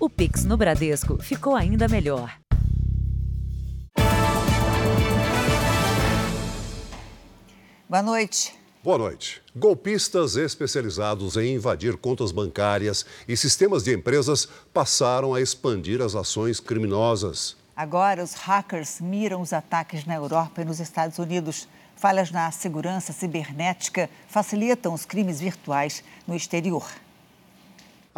O Pix no Bradesco ficou ainda melhor. Boa noite. Boa noite. Golpistas especializados em invadir contas bancárias e sistemas de empresas passaram a expandir as ações criminosas. Agora, os hackers miram os ataques na Europa e nos Estados Unidos. Falhas na segurança cibernética facilitam os crimes virtuais no exterior.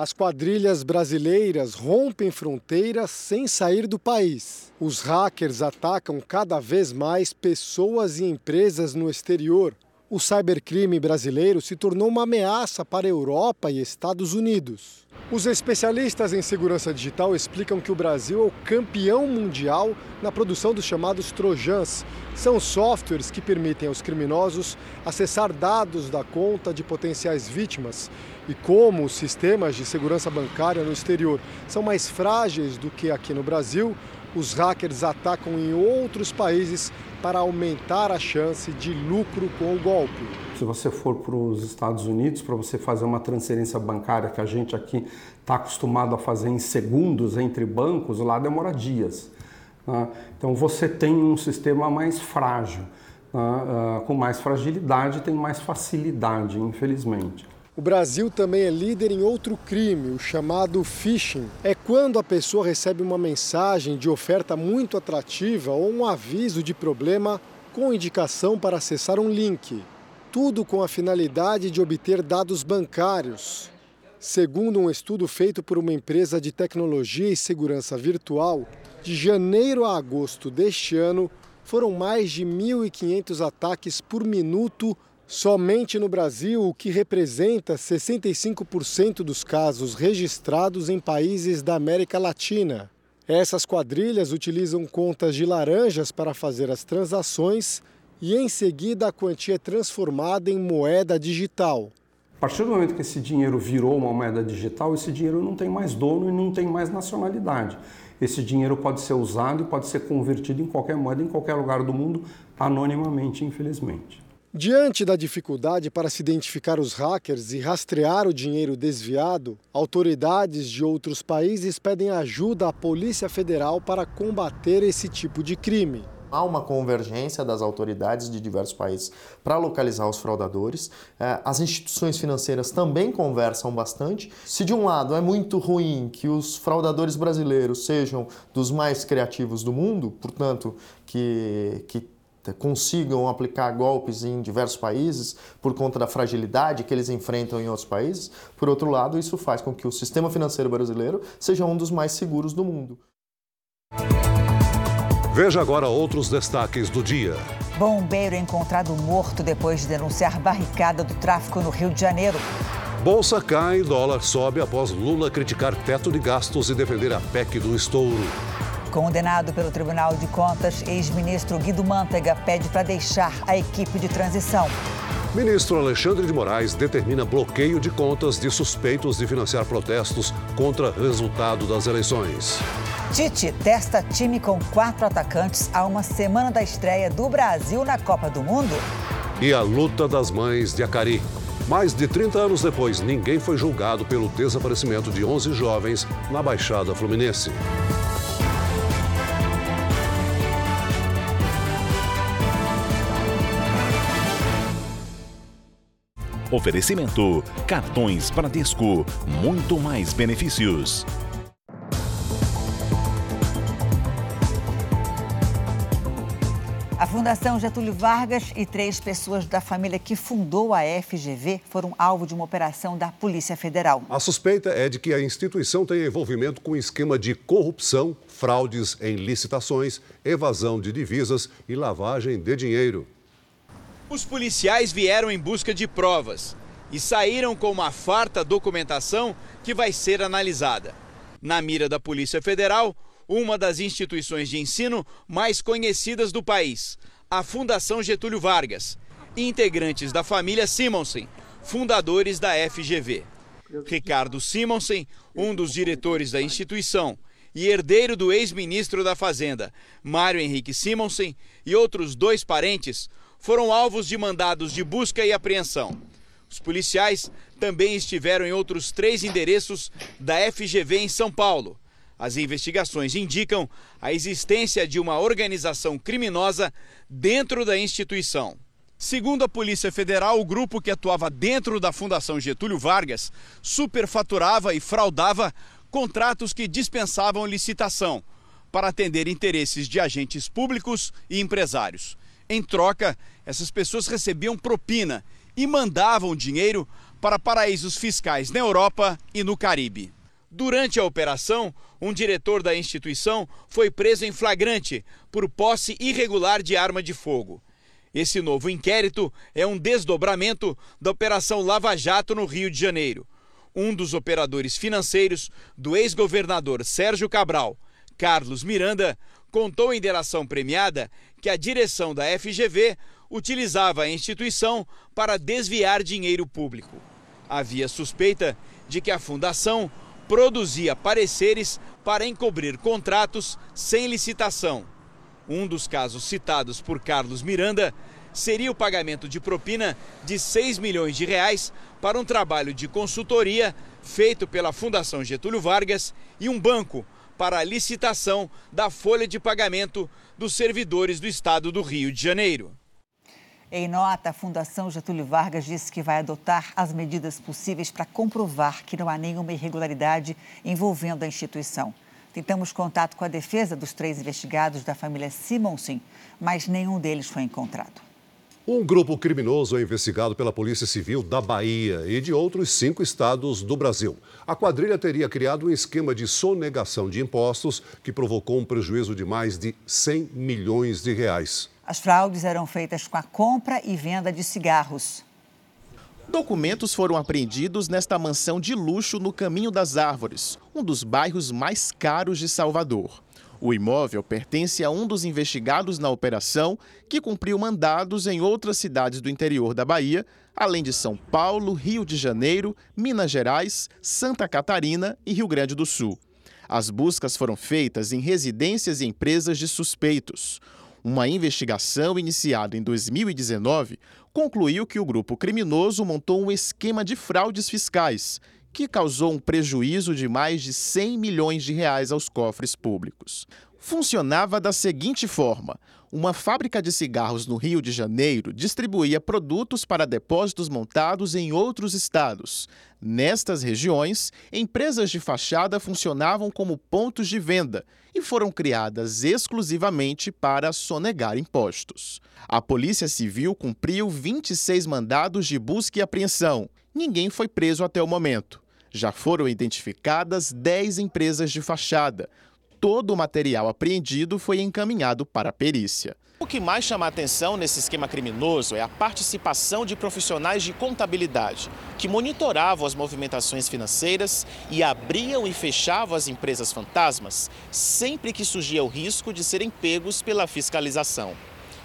As quadrilhas brasileiras rompem fronteiras sem sair do país. Os hackers atacam cada vez mais pessoas e empresas no exterior. O cybercrime brasileiro se tornou uma ameaça para a Europa e Estados Unidos. Os especialistas em segurança digital explicam que o Brasil é o campeão mundial na produção dos chamados trojans. São softwares que permitem aos criminosos acessar dados da conta de potenciais vítimas. E como os sistemas de segurança bancária no exterior são mais frágeis do que aqui no Brasil, os hackers atacam em outros países para aumentar a chance de lucro com o golpe. Se você for para os Estados Unidos, para você fazer uma transferência bancária que a gente aqui está acostumado a fazer em segundos entre bancos, lá demora dias. Né? Então você tem um sistema mais frágil. Né? Com mais fragilidade, tem mais facilidade, infelizmente. O Brasil também é líder em outro crime, o chamado phishing. É quando a pessoa recebe uma mensagem de oferta muito atrativa ou um aviso de problema com indicação para acessar um link. Tudo com a finalidade de obter dados bancários. Segundo um estudo feito por uma empresa de tecnologia e segurança virtual, de janeiro a agosto deste ano, foram mais de 1.500 ataques por minuto Somente no Brasil, o que representa 65% dos casos registrados em países da América Latina. Essas quadrilhas utilizam contas de laranjas para fazer as transações e, em seguida, a quantia é transformada em moeda digital. A partir do momento que esse dinheiro virou uma moeda digital, esse dinheiro não tem mais dono e não tem mais nacionalidade. Esse dinheiro pode ser usado e pode ser convertido em qualquer moeda, em qualquer lugar do mundo, anonimamente, infelizmente. Diante da dificuldade para se identificar os hackers e rastrear o dinheiro desviado, autoridades de outros países pedem ajuda à Polícia Federal para combater esse tipo de crime. Há uma convergência das autoridades de diversos países para localizar os fraudadores. É, as instituições financeiras também conversam bastante. Se de um lado é muito ruim que os fraudadores brasileiros sejam dos mais criativos do mundo, portanto, que, que consigam aplicar golpes em diversos países por conta da fragilidade que eles enfrentam em outros países. Por outro lado, isso faz com que o sistema financeiro brasileiro seja um dos mais seguros do mundo. Veja agora outros destaques do dia. Bombeiro encontrado morto depois de denunciar barricada do tráfico no Rio de Janeiro. Bolsa cai, dólar sobe após Lula criticar teto de gastos e defender a PEC do estouro. Condenado pelo Tribunal de Contas, ex-ministro Guido Mantega pede para deixar a equipe de transição. Ministro Alexandre de Moraes determina bloqueio de contas de suspeitos de financiar protestos contra resultado das eleições. Tite testa time com quatro atacantes a uma semana da estreia do Brasil na Copa do Mundo. E a luta das mães de Acari. Mais de 30 anos depois, ninguém foi julgado pelo desaparecimento de 11 jovens na Baixada Fluminense. Oferecimento: cartões Bradesco, muito mais benefícios. A Fundação Getúlio Vargas e três pessoas da família que fundou a FGV foram alvo de uma operação da Polícia Federal. A suspeita é de que a instituição tenha envolvimento com esquema de corrupção, fraudes em licitações, evasão de divisas e lavagem de dinheiro. Os policiais vieram em busca de provas e saíram com uma farta documentação que vai ser analisada. Na mira da Polícia Federal, uma das instituições de ensino mais conhecidas do país, a Fundação Getúlio Vargas, integrantes da família Simonsen, fundadores da FGV. Ricardo Simonsen, um dos diretores da instituição e herdeiro do ex-ministro da Fazenda, Mário Henrique Simonsen, e outros dois parentes foram alvos de mandados de busca e apreensão. Os policiais também estiveram em outros três endereços da FGV em São Paulo. As investigações indicam a existência de uma organização criminosa dentro da instituição. Segundo a Polícia Federal, o grupo que atuava dentro da Fundação Getúlio Vargas superfaturava e fraudava contratos que dispensavam licitação para atender interesses de agentes públicos e empresários. Em troca, essas pessoas recebiam propina e mandavam dinheiro para paraísos fiscais na Europa e no Caribe. Durante a operação, um diretor da instituição foi preso em flagrante por posse irregular de arma de fogo. Esse novo inquérito é um desdobramento da Operação Lava Jato no Rio de Janeiro. Um dos operadores financeiros do ex-governador Sérgio Cabral, Carlos Miranda, contou em delação premiada que a direção da FGV utilizava a instituição para desviar dinheiro público. Havia suspeita de que a fundação produzia pareceres para encobrir contratos sem licitação. Um dos casos citados por Carlos Miranda seria o pagamento de propina de 6 milhões de reais para um trabalho de consultoria feito pela Fundação Getúlio Vargas e um banco para a licitação da folha de pagamento dos servidores do estado do Rio de Janeiro. Em nota, a Fundação Getúlio Vargas disse que vai adotar as medidas possíveis para comprovar que não há nenhuma irregularidade envolvendo a instituição. Tentamos contato com a defesa dos três investigados da família Simonsen, mas nenhum deles foi encontrado. Um grupo criminoso é investigado pela Polícia Civil da Bahia e de outros cinco estados do Brasil. A quadrilha teria criado um esquema de sonegação de impostos que provocou um prejuízo de mais de 100 milhões de reais. As fraudes eram feitas com a compra e venda de cigarros. Documentos foram apreendidos nesta mansão de luxo no Caminho das Árvores, um dos bairros mais caros de Salvador. O imóvel pertence a um dos investigados na operação, que cumpriu mandados em outras cidades do interior da Bahia, além de São Paulo, Rio de Janeiro, Minas Gerais, Santa Catarina e Rio Grande do Sul. As buscas foram feitas em residências e empresas de suspeitos. Uma investigação iniciada em 2019 concluiu que o grupo criminoso montou um esquema de fraudes fiscais que causou um prejuízo de mais de 100 milhões de reais aos cofres públicos. Funcionava da seguinte forma: uma fábrica de cigarros no Rio de Janeiro distribuía produtos para depósitos montados em outros estados. Nestas regiões, empresas de fachada funcionavam como pontos de venda e foram criadas exclusivamente para sonegar impostos. A Polícia Civil cumpriu 26 mandados de busca e apreensão. Ninguém foi preso até o momento. Já foram identificadas 10 empresas de fachada, todo o material apreendido foi encaminhado para a perícia. O que mais chama a atenção nesse esquema criminoso é a participação de profissionais de contabilidade, que monitoravam as movimentações financeiras e abriam e fechavam as empresas fantasmas sempre que surgia o risco de serem pegos pela fiscalização.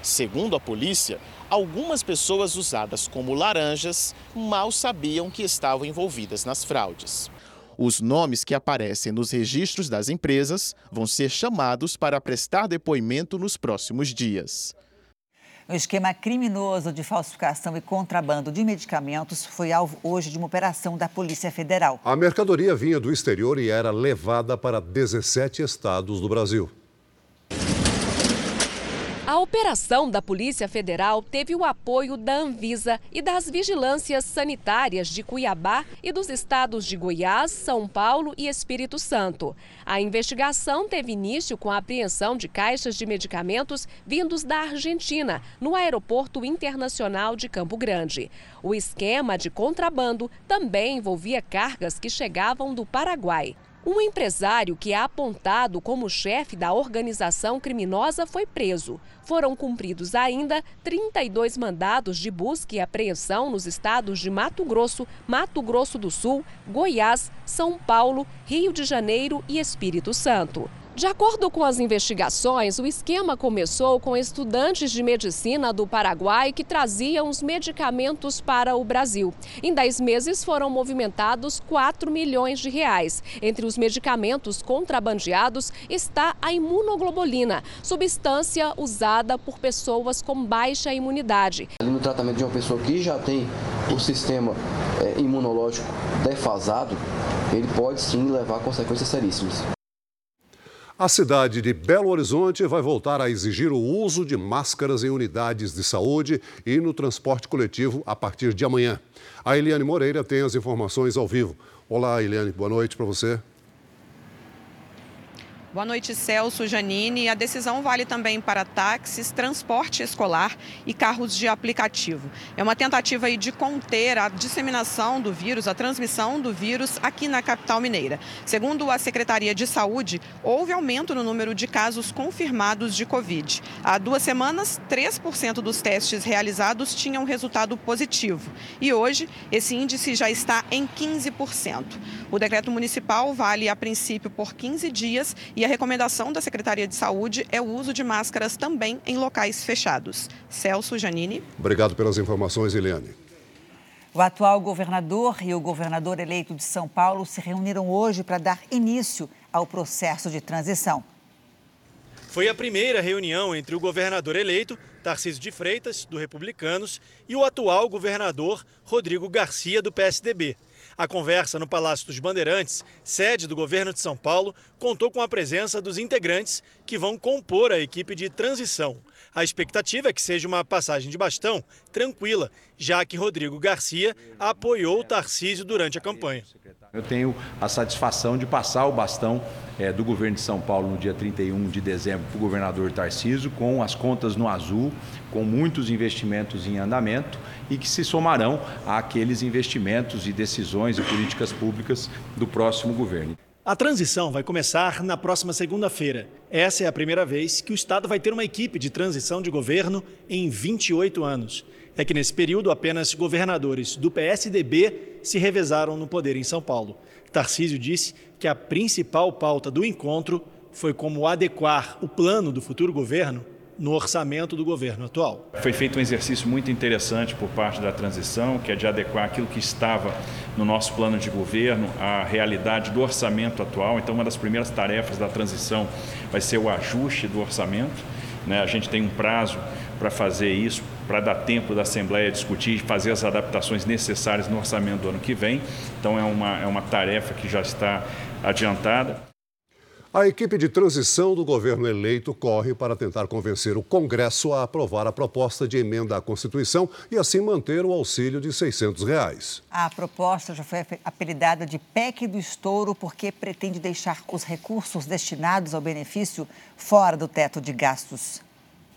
Segundo a polícia, algumas pessoas usadas como laranjas mal sabiam que estavam envolvidas nas fraudes. Os nomes que aparecem nos registros das empresas vão ser chamados para prestar depoimento nos próximos dias. O esquema criminoso de falsificação e contrabando de medicamentos foi alvo hoje de uma operação da Polícia Federal. A mercadoria vinha do exterior e era levada para 17 estados do Brasil. A operação da Polícia Federal teve o apoio da Anvisa e das vigilâncias sanitárias de Cuiabá e dos estados de Goiás, São Paulo e Espírito Santo. A investigação teve início com a apreensão de caixas de medicamentos vindos da Argentina, no Aeroporto Internacional de Campo Grande. O esquema de contrabando também envolvia cargas que chegavam do Paraguai. Um empresário que é apontado como chefe da organização criminosa foi preso. Foram cumpridos ainda 32 mandados de busca e apreensão nos estados de Mato Grosso, Mato Grosso do Sul, Goiás, São Paulo, Rio de Janeiro e Espírito Santo. De acordo com as investigações, o esquema começou com estudantes de medicina do Paraguai que traziam os medicamentos para o Brasil. Em 10 meses foram movimentados 4 milhões de reais. Entre os medicamentos contrabandeados está a imunoglobulina, substância usada por pessoas com baixa imunidade. No tratamento de uma pessoa que já tem o sistema é, imunológico defasado, ele pode sim levar a consequências seríssimas. A cidade de Belo Horizonte vai voltar a exigir o uso de máscaras em unidades de saúde e no transporte coletivo a partir de amanhã. A Eliane Moreira tem as informações ao vivo. Olá, Eliane, boa noite para você. Boa noite, Celso, Janine. A decisão vale também para táxis, transporte escolar e carros de aplicativo. É uma tentativa de conter a disseminação do vírus, a transmissão do vírus aqui na capital mineira. Segundo a Secretaria de Saúde, houve aumento no número de casos confirmados de Covid. Há duas semanas, 3% dos testes realizados tinham resultado positivo. E hoje, esse índice já está em 15%. O decreto municipal vale a princípio por 15 dias e a recomendação da Secretaria de Saúde é o uso de máscaras também em locais fechados. Celso Janine. Obrigado pelas informações, Eliane. O atual governador e o governador eleito de São Paulo se reuniram hoje para dar início ao processo de transição. Foi a primeira reunião entre o governador eleito, Tarcísio de Freitas, do Republicanos, e o atual governador, Rodrigo Garcia, do PSDB. A conversa no Palácio dos Bandeirantes, sede do governo de São Paulo, contou com a presença dos integrantes que vão compor a equipe de transição. A expectativa é que seja uma passagem de bastão tranquila, já que Rodrigo Garcia apoiou Tarcísio durante a campanha. Eu tenho a satisfação de passar o bastão é, do governo de São Paulo no dia 31 de dezembro para o governador Tarcísio, com as contas no azul, com muitos investimentos em andamento e que se somarão àqueles investimentos e decisões e políticas públicas do próximo governo. A transição vai começar na próxima segunda-feira. Essa é a primeira vez que o Estado vai ter uma equipe de transição de governo em 28 anos. É que nesse período apenas governadores do PSDB se revezaram no poder em São Paulo. Tarcísio disse que a principal pauta do encontro foi como adequar o plano do futuro governo no orçamento do governo atual. Foi feito um exercício muito interessante por parte da transição, que é de adequar aquilo que estava no nosso plano de governo à realidade do orçamento atual. Então, uma das primeiras tarefas da transição vai ser o ajuste do orçamento. Né? A gente tem um prazo para fazer isso, para dar tempo da Assembleia discutir e fazer as adaptações necessárias no orçamento do ano que vem. Então, é uma, é uma tarefa que já está adiantada. A equipe de transição do governo eleito corre para tentar convencer o Congresso a aprovar a proposta de emenda à Constituição e assim manter o auxílio de 600 reais. A proposta já foi apelidada de PEC do estouro porque pretende deixar os recursos destinados ao benefício fora do teto de gastos.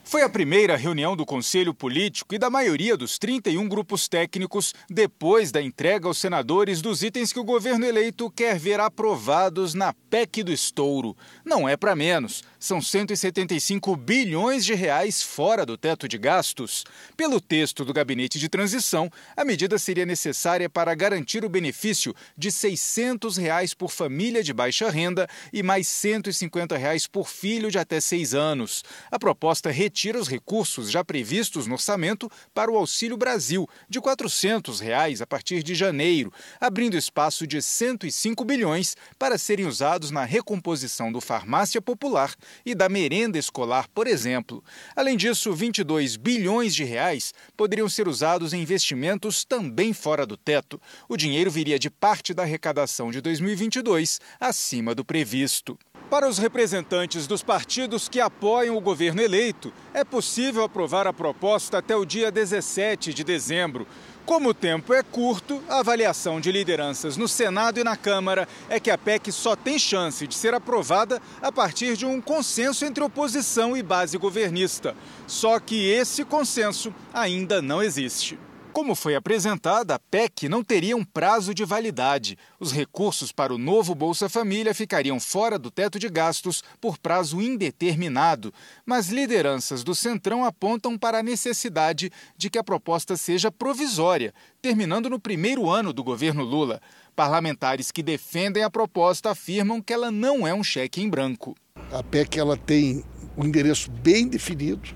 Foi a primeira reunião do Conselho Político e da maioria dos 31 grupos técnicos depois da entrega aos senadores dos itens que o governo eleito quer ver aprovados na PEC do estouro. Não é para menos, são 175 bilhões de reais fora do teto de gastos. Pelo texto do gabinete de transição, a medida seria necessária para garantir o benefício de 600 reais por família de baixa renda e mais 150 reais por filho de até seis anos. A proposta retira os recursos já previstos no orçamento para o Auxílio Brasil, de 400 reais a partir de janeiro, abrindo espaço de 105 bilhões para serem usados na recomposição do farmácia popular e da merenda escolar, por exemplo. Além disso, 22 bilhões de reais poderiam ser usados em investimentos também fora do teto. O dinheiro viria de parte da arrecadação de 2022 acima do previsto. Para os representantes dos partidos que apoiam o governo eleito, é possível aprovar a proposta até o dia 17 de dezembro. Como o tempo é curto, a avaliação de lideranças no Senado e na Câmara é que a PEC só tem chance de ser aprovada a partir de um consenso entre oposição e base governista. Só que esse consenso ainda não existe. Como foi apresentada, a PEC não teria um prazo de validade. Os recursos para o novo Bolsa Família ficariam fora do teto de gastos por prazo indeterminado. Mas lideranças do Centrão apontam para a necessidade de que a proposta seja provisória, terminando no primeiro ano do governo Lula. Parlamentares que defendem a proposta afirmam que ela não é um cheque em branco. A PEC ela tem um endereço bem definido,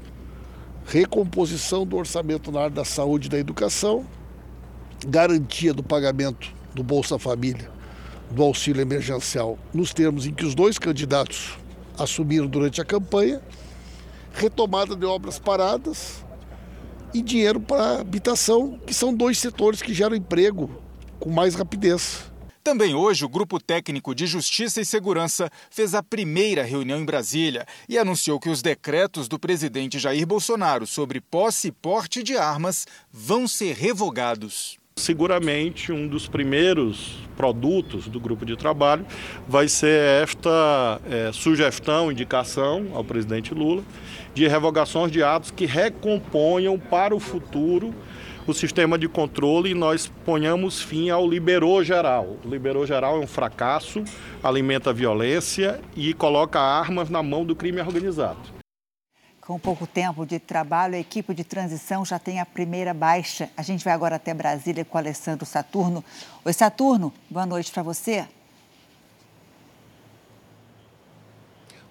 recomposição do orçamento na área da saúde e da educação, garantia do pagamento do Bolsa Família, do auxílio emergencial, nos termos em que os dois candidatos assumiram durante a campanha, retomada de obras paradas e dinheiro para habitação, que são dois setores que geram emprego com mais rapidez. Também hoje, o Grupo Técnico de Justiça e Segurança fez a primeira reunião em Brasília e anunciou que os decretos do presidente Jair Bolsonaro sobre posse e porte de armas vão ser revogados. Seguramente um dos primeiros produtos do grupo de trabalho vai ser esta é, sugestão, indicação ao presidente Lula de revogações de atos que recomponham para o futuro o sistema de controle e nós ponhamos fim ao liberou geral. O liberou geral é um fracasso, alimenta violência e coloca armas na mão do crime organizado. Com pouco tempo de trabalho, a equipe de transição já tem a primeira baixa. A gente vai agora até Brasília com o Alessandro Saturno. Oi, Saturno, boa noite para você.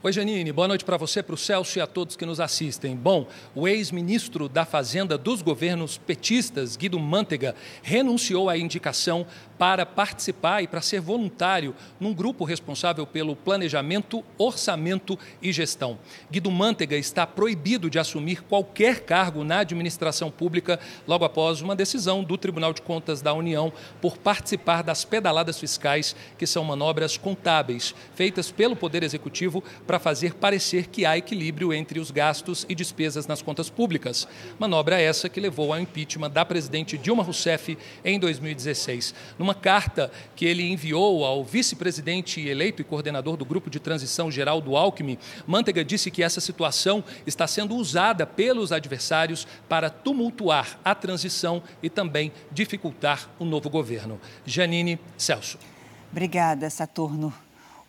Oi, Janine, boa noite para você, para o Celso e a todos que nos assistem. Bom, o ex-ministro da Fazenda dos governos petistas, Guido Mantega, renunciou à indicação para participar e para ser voluntário num grupo responsável pelo planejamento, orçamento e gestão. Guido Mantega está proibido de assumir qualquer cargo na administração pública logo após uma decisão do Tribunal de Contas da União por participar das pedaladas fiscais, que são manobras contábeis feitas pelo Poder Executivo para fazer parecer que há equilíbrio entre os gastos e despesas nas contas públicas. Manobra essa que levou ao impeachment da presidente Dilma Rousseff em 2016. Numa uma carta que ele enviou ao vice-presidente eleito e coordenador do Grupo de Transição Geral do Alckmin, Manteiga disse que essa situação está sendo usada pelos adversários para tumultuar a transição e também dificultar o novo governo. Janine Celso. Obrigada, Saturno.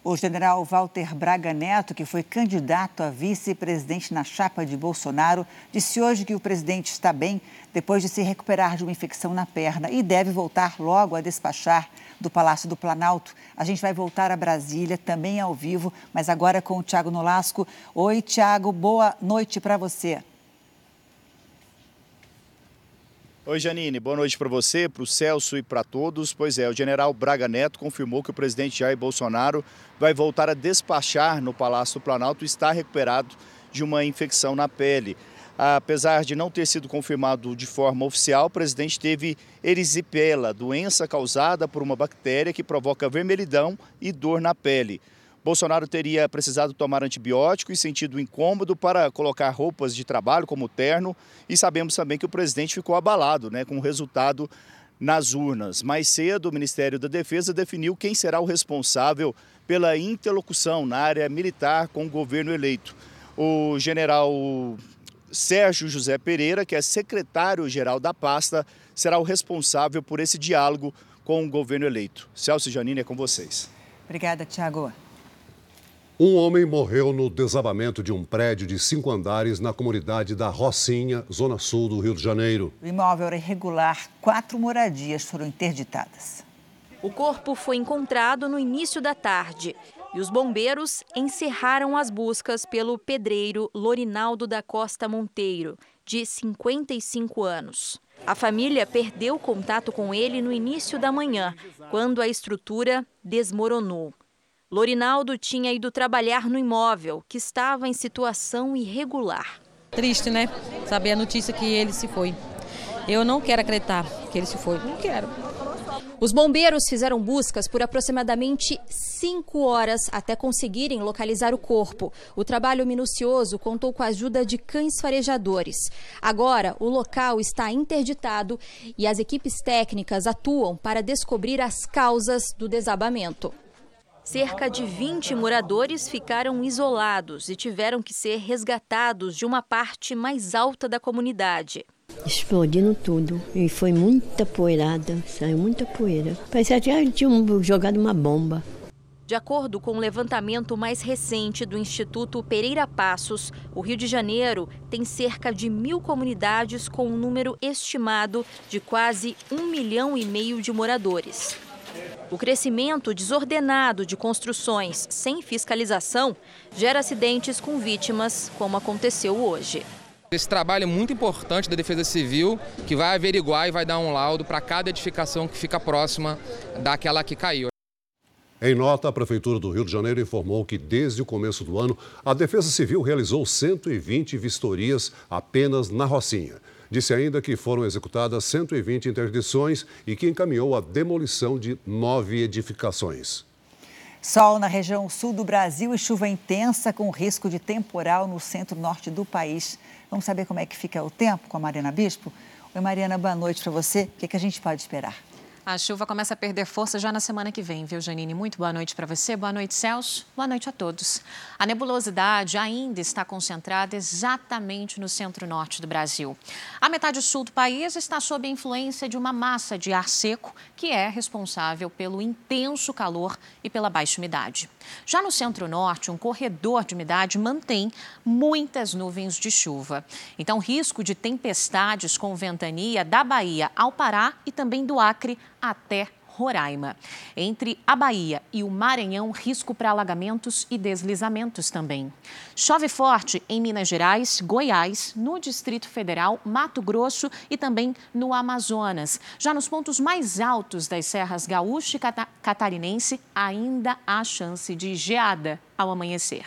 O general Walter Braga Neto, que foi candidato a vice-presidente na chapa de Bolsonaro, disse hoje que o presidente está bem depois de se recuperar de uma infecção na perna e deve voltar logo a despachar do Palácio do Planalto. A gente vai voltar a Brasília, também ao vivo, mas agora com o Tiago Nolasco. Oi, Tiago, boa noite para você. Oi, Janine, boa noite para você, para o Celso e para todos. Pois é, o general Braga Neto confirmou que o presidente Jair Bolsonaro vai voltar a despachar no Palácio do Planalto e está recuperado de uma infecção na pele. Apesar de não ter sido confirmado de forma oficial, o presidente teve erisipela, doença causada por uma bactéria que provoca vermelhidão e dor na pele. Bolsonaro teria precisado tomar antibiótico e sentido incômodo para colocar roupas de trabalho, como terno, e sabemos também que o presidente ficou abalado né, com o resultado nas urnas. Mais cedo, o Ministério da Defesa definiu quem será o responsável pela interlocução na área militar com o governo eleito. O general Sérgio José Pereira, que é secretário-geral da pasta, será o responsável por esse diálogo com o governo eleito. Celso Janine, é com vocês. Obrigada, Tiago. Um homem morreu no desabamento de um prédio de cinco andares na comunidade da Rocinha, zona sul do Rio de Janeiro. O imóvel era irregular, quatro moradias foram interditadas. O corpo foi encontrado no início da tarde e os bombeiros encerraram as buscas pelo pedreiro Lorinaldo da Costa Monteiro, de 55 anos. A família perdeu contato com ele no início da manhã, quando a estrutura desmoronou. Lorinaldo tinha ido trabalhar no imóvel, que estava em situação irregular. Triste, né? Saber a notícia que ele se foi. Eu não quero acreditar que ele se foi. Não quero. Os bombeiros fizeram buscas por aproximadamente cinco horas até conseguirem localizar o corpo. O trabalho minucioso contou com a ajuda de cães farejadores. Agora, o local está interditado e as equipes técnicas atuam para descobrir as causas do desabamento. Cerca de 20 moradores ficaram isolados e tiveram que ser resgatados de uma parte mais alta da comunidade. Explodindo tudo e foi muita poeirada, saiu muita poeira. Parecia que tinham jogado uma bomba. De acordo com o levantamento mais recente do Instituto Pereira Passos, o Rio de Janeiro tem cerca de mil comunidades com um número estimado de quase um milhão e meio de moradores. O crescimento desordenado de construções sem fiscalização gera acidentes com vítimas, como aconteceu hoje. Esse trabalho é muito importante da Defesa Civil, que vai averiguar e vai dar um laudo para cada edificação que fica próxima daquela que caiu. Em nota, a Prefeitura do Rio de Janeiro informou que, desde o começo do ano, a Defesa Civil realizou 120 vistorias apenas na Rocinha. Disse ainda que foram executadas 120 interdições e que encaminhou a demolição de nove edificações. Sol na região sul do Brasil e chuva intensa com risco de temporal no centro-norte do país. Vamos saber como é que fica o tempo com a Mariana Bispo? Oi, Mariana, boa noite para você. O que, é que a gente pode esperar? A chuva começa a perder força já na semana que vem, viu, Janine? Muito boa noite para você, boa noite, Celso, boa noite a todos. A nebulosidade ainda está concentrada exatamente no centro-norte do Brasil. A metade sul do país está sob a influência de uma massa de ar seco que é responsável pelo intenso calor e pela baixa umidade. Já no centro-norte, um corredor de umidade mantém muitas nuvens de chuva. Então, risco de tempestades com ventania da Bahia ao Pará e também do Acre até Roraima. Entre a Bahia e o Maranhão, risco para alagamentos e deslizamentos também. Chove forte em Minas Gerais, Goiás, no Distrito Federal, Mato Grosso e também no Amazonas. Já nos pontos mais altos das serras gaúcha e catarinense, ainda há chance de geada ao amanhecer.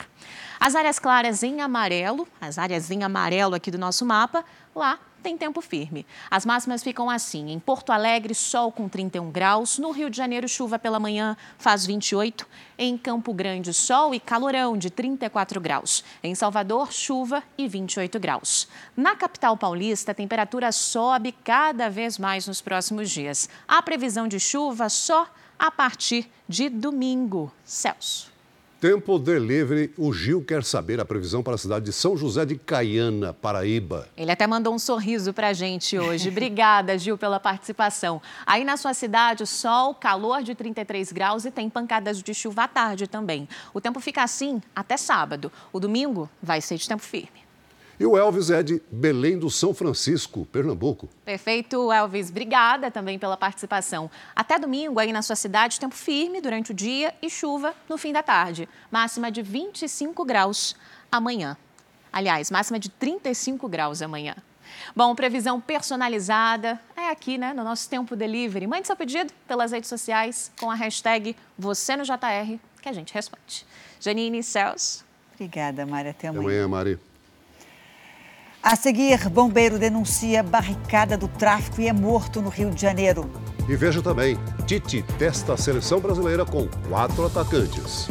As áreas claras em amarelo, as áreas em amarelo aqui do nosso mapa, lá tem tempo firme. As máximas ficam assim: em Porto Alegre, sol com 31 graus. No Rio de Janeiro, chuva pela manhã, faz 28. Em Campo Grande, sol e calorão de 34 graus. Em Salvador, chuva e 28 graus. Na capital paulista, a temperatura sobe cada vez mais nos próximos dias. A previsão de chuva só a partir de domingo. Celso. Tempo Delivery, o Gil quer saber a previsão para a cidade de São José de Caiana, Paraíba. Ele até mandou um sorriso para a gente hoje. Obrigada, Gil, pela participação. Aí na sua cidade, sol, calor de 33 graus e tem pancadas de chuva à tarde também. O tempo fica assim até sábado. O domingo vai ser de tempo firme. E o Elvis é de Belém do São Francisco, Pernambuco. Perfeito, Elvis. Obrigada também pela participação. Até domingo, aí na sua cidade, tempo firme durante o dia e chuva no fim da tarde. Máxima de 25 graus amanhã. Aliás, máxima de 35 graus amanhã. Bom, previsão personalizada é aqui, né, no nosso Tempo Delivery. Mande seu pedido pelas redes sociais com a hashtag você no JR que a gente responde. Janine Celso. Obrigada, Mari. Até amanhã. Até amanhã, Mari. A seguir, bombeiro denuncia barricada do tráfico e é morto no Rio de Janeiro. E veja também, Tite testa a seleção brasileira com quatro atacantes.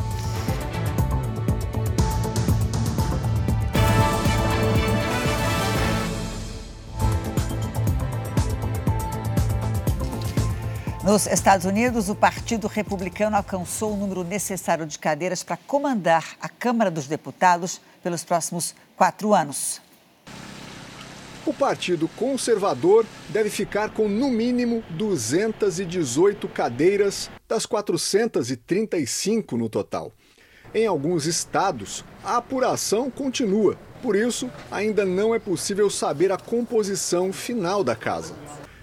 Nos Estados Unidos, o Partido Republicano alcançou o número necessário de cadeiras para comandar a Câmara dos Deputados pelos próximos quatro anos. O Partido Conservador deve ficar com no mínimo 218 cadeiras das 435 no total. Em alguns estados, a apuração continua, por isso, ainda não é possível saber a composição final da casa.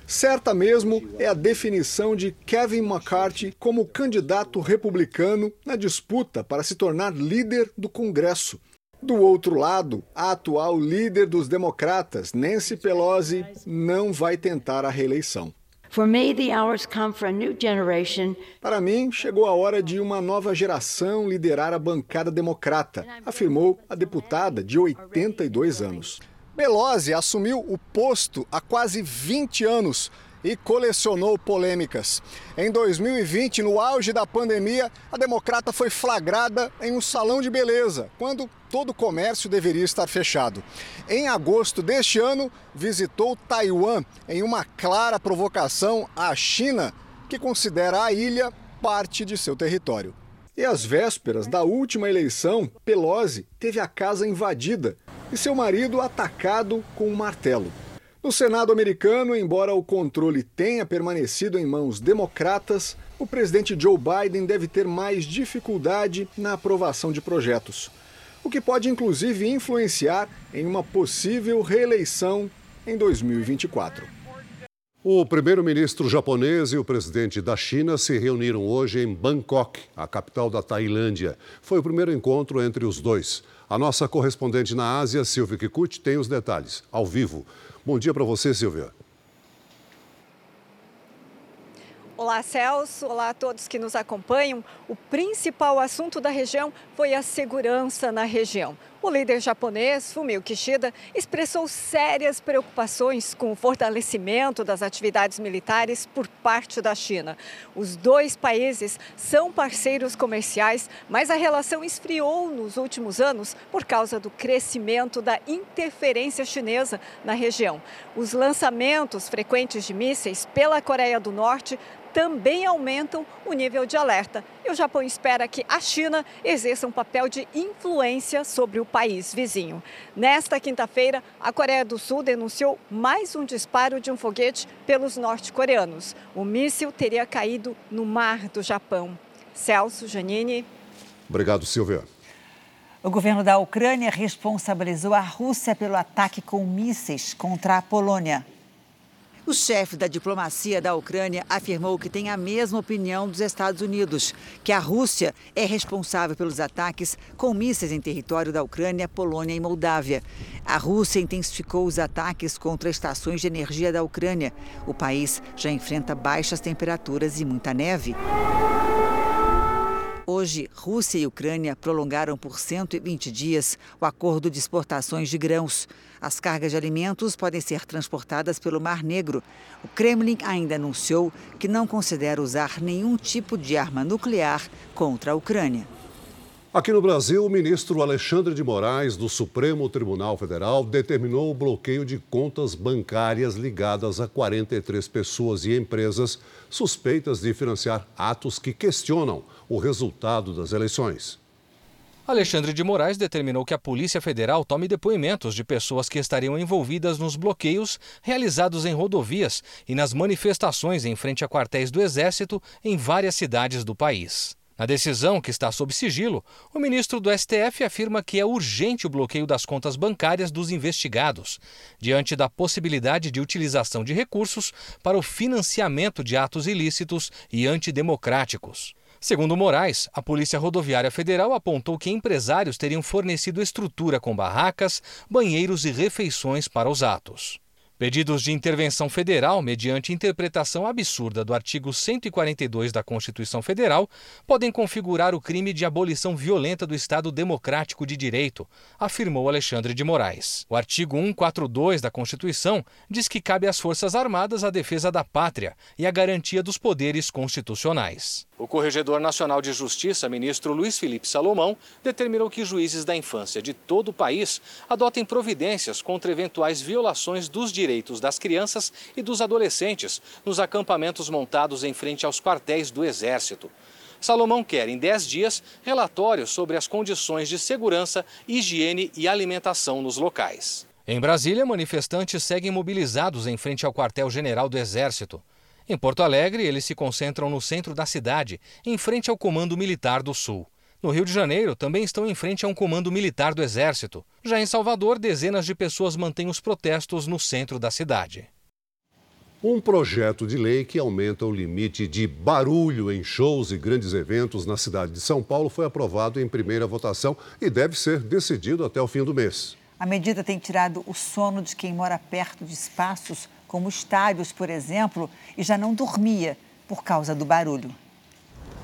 Certa mesmo é a definição de Kevin McCarthy como candidato republicano na disputa para se tornar líder do Congresso. Do outro lado, a atual líder dos democratas, Nancy Pelosi, não vai tentar a reeleição. Para mim, chegou a hora de uma nova geração liderar a bancada democrata, afirmou a deputada de 82 anos. Pelosi assumiu o posto há quase 20 anos e colecionou polêmicas. Em 2020, no auge da pandemia, a democrata foi flagrada em um salão de beleza, quando todo o comércio deveria estar fechado. Em agosto deste ano, visitou Taiwan em uma clara provocação à China, que considera a ilha parte de seu território. E às vésperas da última eleição, Pelosi teve a casa invadida e seu marido atacado com um martelo. No Senado americano, embora o controle tenha permanecido em mãos democratas, o presidente Joe Biden deve ter mais dificuldade na aprovação de projetos, o que pode inclusive influenciar em uma possível reeleição em 2024. O primeiro-ministro japonês e o presidente da China se reuniram hoje em Bangkok, a capital da Tailândia. Foi o primeiro encontro entre os dois. A nossa correspondente na Ásia, Silvia Kikuchi, tem os detalhes, ao vivo. Bom dia para você, Silvia. Olá, Celso. Olá a todos que nos acompanham. O principal assunto da região foi a segurança na região. O líder japonês, Fumio Kishida, expressou sérias preocupações com o fortalecimento das atividades militares por parte da China. Os dois países são parceiros comerciais, mas a relação esfriou nos últimos anos por causa do crescimento da interferência chinesa na região. Os lançamentos frequentes de mísseis pela Coreia do Norte também aumentam o nível de alerta. E o Japão espera que a China exerça um papel de influência sobre o país vizinho. Nesta quinta-feira, a Coreia do Sul denunciou mais um disparo de um foguete pelos norte-coreanos. O míssil teria caído no mar do Japão. Celso, Janine. Obrigado, Silvia. O governo da Ucrânia responsabilizou a Rússia pelo ataque com mísseis contra a Polônia. O chefe da diplomacia da Ucrânia afirmou que tem a mesma opinião dos Estados Unidos, que a Rússia é responsável pelos ataques com mísseis em território da Ucrânia, Polônia e Moldávia. A Rússia intensificou os ataques contra estações de energia da Ucrânia. O país já enfrenta baixas temperaturas e muita neve. Hoje, Rússia e Ucrânia prolongaram por 120 dias o acordo de exportações de grãos. As cargas de alimentos podem ser transportadas pelo Mar Negro. O Kremlin ainda anunciou que não considera usar nenhum tipo de arma nuclear contra a Ucrânia. Aqui no Brasil, o ministro Alexandre de Moraes, do Supremo Tribunal Federal, determinou o bloqueio de contas bancárias ligadas a 43 pessoas e empresas suspeitas de financiar atos que questionam o resultado das eleições. Alexandre de Moraes determinou que a Polícia Federal tome depoimentos de pessoas que estariam envolvidas nos bloqueios realizados em rodovias e nas manifestações em frente a quartéis do Exército em várias cidades do país. Na decisão, que está sob sigilo, o ministro do STF afirma que é urgente o bloqueio das contas bancárias dos investigados, diante da possibilidade de utilização de recursos para o financiamento de atos ilícitos e antidemocráticos. Segundo Moraes, a Polícia Rodoviária Federal apontou que empresários teriam fornecido estrutura com barracas, banheiros e refeições para os atos. Pedidos de intervenção federal, mediante interpretação absurda do artigo 142 da Constituição Federal, podem configurar o crime de abolição violenta do Estado Democrático de Direito, afirmou Alexandre de Moraes. O artigo 142 da Constituição diz que cabe às Forças Armadas a defesa da pátria e a garantia dos poderes constitucionais. O Corregedor Nacional de Justiça, ministro Luiz Felipe Salomão, determinou que juízes da infância de todo o país adotem providências contra eventuais violações dos direitos das crianças e dos adolescentes nos acampamentos montados em frente aos quartéis do Exército. Salomão quer, em 10 dias, relatórios sobre as condições de segurança, higiene e alimentação nos locais. Em Brasília, manifestantes seguem mobilizados em frente ao quartel-general do Exército. Em Porto Alegre, eles se concentram no centro da cidade, em frente ao Comando Militar do Sul. No Rio de Janeiro, também estão em frente a um comando militar do Exército. Já em Salvador, dezenas de pessoas mantêm os protestos no centro da cidade. Um projeto de lei que aumenta o limite de barulho em shows e grandes eventos na cidade de São Paulo foi aprovado em primeira votação e deve ser decidido até o fim do mês. A medida tem tirado o sono de quem mora perto de espaços como estádios, por exemplo, e já não dormia por causa do barulho.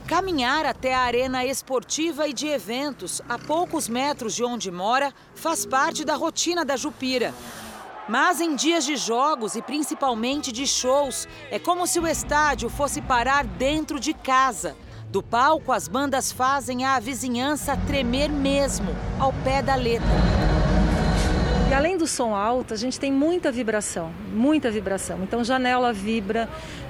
Caminhar até a arena esportiva e de eventos, a poucos metros de onde mora, faz parte da rotina da Jupira. Mas em dias de jogos e principalmente de shows, é como se o estádio fosse parar dentro de casa. Do palco, as bandas fazem a vizinhança tremer mesmo, ao pé da letra. E além do som alto, a gente tem muita vibração, muita vibração. Então, janela vibra,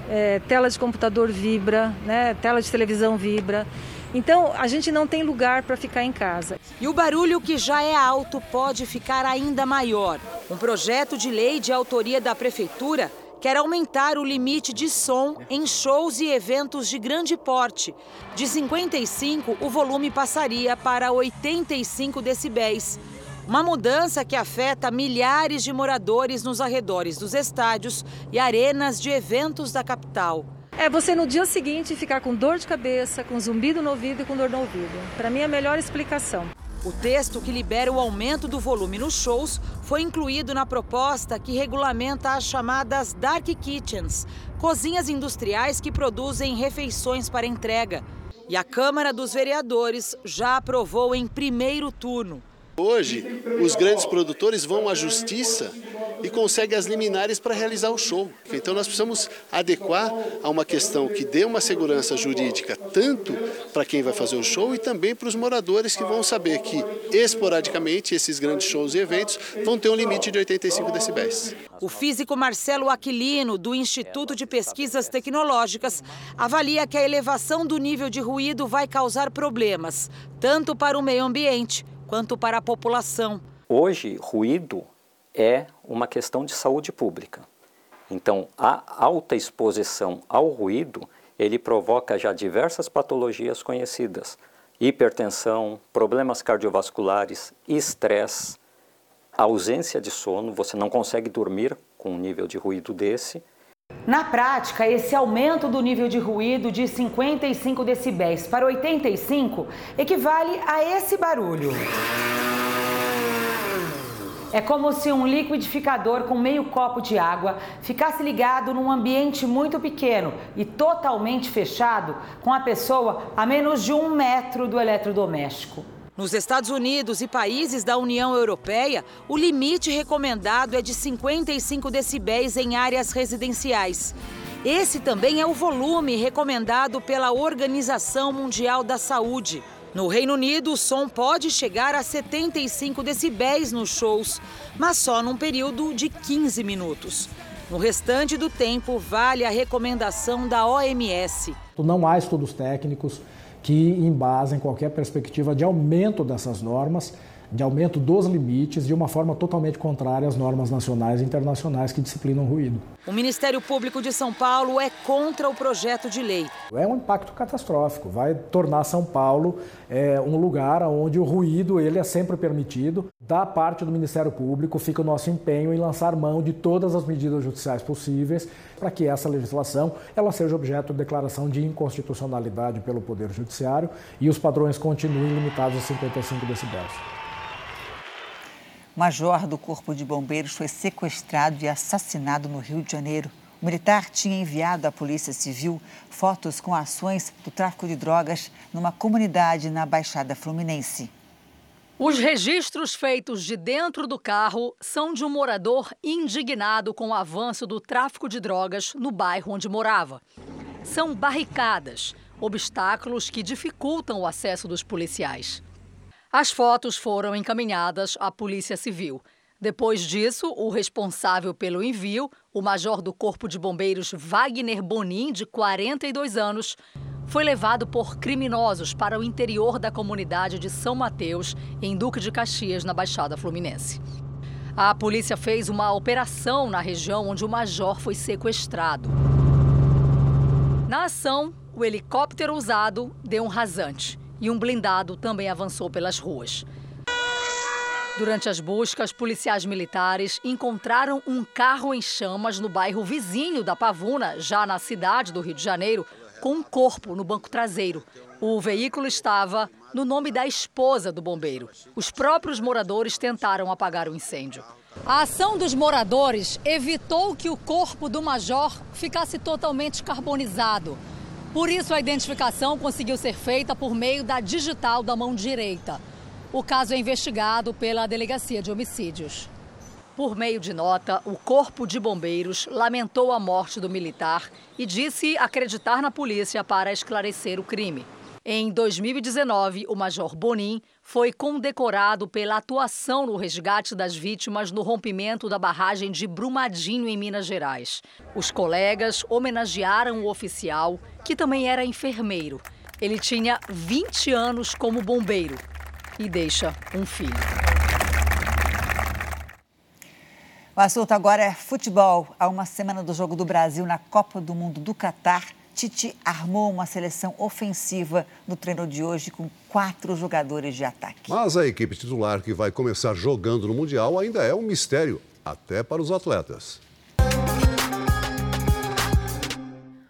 é, tela de computador vibra, né, tela de televisão vibra. Então, a gente não tem lugar para ficar em casa. E o barulho que já é alto pode ficar ainda maior. Um projeto de lei de autoria da Prefeitura quer aumentar o limite de som em shows e eventos de grande porte. De 55, o volume passaria para 85 decibéis. Uma mudança que afeta milhares de moradores nos arredores dos estádios e arenas de eventos da capital. É você no dia seguinte ficar com dor de cabeça, com zumbido no ouvido e com dor no ouvido. Para mim é a melhor explicação. O texto que libera o aumento do volume nos shows foi incluído na proposta que regulamenta as chamadas dark kitchens, cozinhas industriais que produzem refeições para entrega. E a Câmara dos Vereadores já aprovou em primeiro turno. Hoje, os grandes produtores vão à justiça e conseguem as liminares para realizar o show. Então, nós precisamos adequar a uma questão que dê uma segurança jurídica tanto para quem vai fazer o show e também para os moradores que vão saber que, esporadicamente, esses grandes shows e eventos vão ter um limite de 85 decibéis. O físico Marcelo Aquilino, do Instituto de Pesquisas Tecnológicas, avalia que a elevação do nível de ruído vai causar problemas, tanto para o meio ambiente quanto para a população. Hoje, ruído é uma questão de saúde pública. Então, a alta exposição ao ruído, ele provoca já diversas patologias conhecidas: hipertensão, problemas cardiovasculares, estresse, ausência de sono, você não consegue dormir com um nível de ruído desse. Na prática, esse aumento do nível de ruído de 55 decibéis para 85 equivale a esse barulho. É como se um liquidificador com meio copo de água ficasse ligado num ambiente muito pequeno e totalmente fechado, com a pessoa a menos de um metro do eletrodoméstico. Nos Estados Unidos e países da União Europeia, o limite recomendado é de 55 decibéis em áreas residenciais. Esse também é o volume recomendado pela Organização Mundial da Saúde. No Reino Unido, o som pode chegar a 75 decibéis nos shows, mas só num período de 15 minutos. No restante do tempo, vale a recomendação da OMS. Não há estudos técnicos que embasem qualquer perspectiva de aumento dessas normas, de aumento dos limites, de uma forma totalmente contrária às normas nacionais e internacionais que disciplinam o ruído. O Ministério Público de São Paulo é contra o projeto de lei. É um impacto catastrófico, vai tornar São Paulo é, um lugar onde o ruído ele é sempre permitido. Da parte do Ministério Público fica o nosso empenho em lançar mão de todas as medidas judiciais possíveis para que essa legislação ela seja objeto de declaração de inconstitucionalidade pelo Poder Judiciário e os padrões continuem limitados a 55 decibéis. Major do Corpo de Bombeiros foi sequestrado e assassinado no Rio de Janeiro. O militar tinha enviado à Polícia Civil fotos com ações do tráfico de drogas numa comunidade na Baixada Fluminense. Os registros feitos de dentro do carro são de um morador indignado com o avanço do tráfico de drogas no bairro onde morava. São barricadas, obstáculos que dificultam o acesso dos policiais. As fotos foram encaminhadas à Polícia Civil. Depois disso, o responsável pelo envio, o major do Corpo de Bombeiros Wagner Bonin, de 42 anos, foi levado por criminosos para o interior da comunidade de São Mateus, em Duque de Caxias, na Baixada Fluminense. A polícia fez uma operação na região onde o major foi sequestrado. Na ação, o helicóptero usado deu um rasante e um blindado também avançou pelas ruas. Durante as buscas, policiais militares encontraram um carro em chamas no bairro vizinho da Pavuna, já na cidade do Rio de Janeiro, com um corpo no banco traseiro. O veículo estava no nome da esposa do bombeiro. Os próprios moradores tentaram apagar o incêndio. A ação dos moradores evitou que o corpo do major ficasse totalmente carbonizado. Por isso, a identificação conseguiu ser feita por meio da digital da mão direita. O caso é investigado pela Delegacia de Homicídios. Por meio de nota, o Corpo de Bombeiros lamentou a morte do militar e disse acreditar na polícia para esclarecer o crime. Em 2019, o Major Bonin foi condecorado pela atuação no resgate das vítimas no rompimento da barragem de Brumadinho, em Minas Gerais. Os colegas homenagearam o oficial, que também era enfermeiro. Ele tinha 20 anos como bombeiro e deixa um filho. O assunto agora é futebol. Há uma semana do Jogo do Brasil na Copa do Mundo do Catar Tite armou uma seleção ofensiva no treino de hoje com quatro jogadores de ataque. Mas a equipe titular que vai começar jogando no Mundial ainda é um mistério, até para os atletas.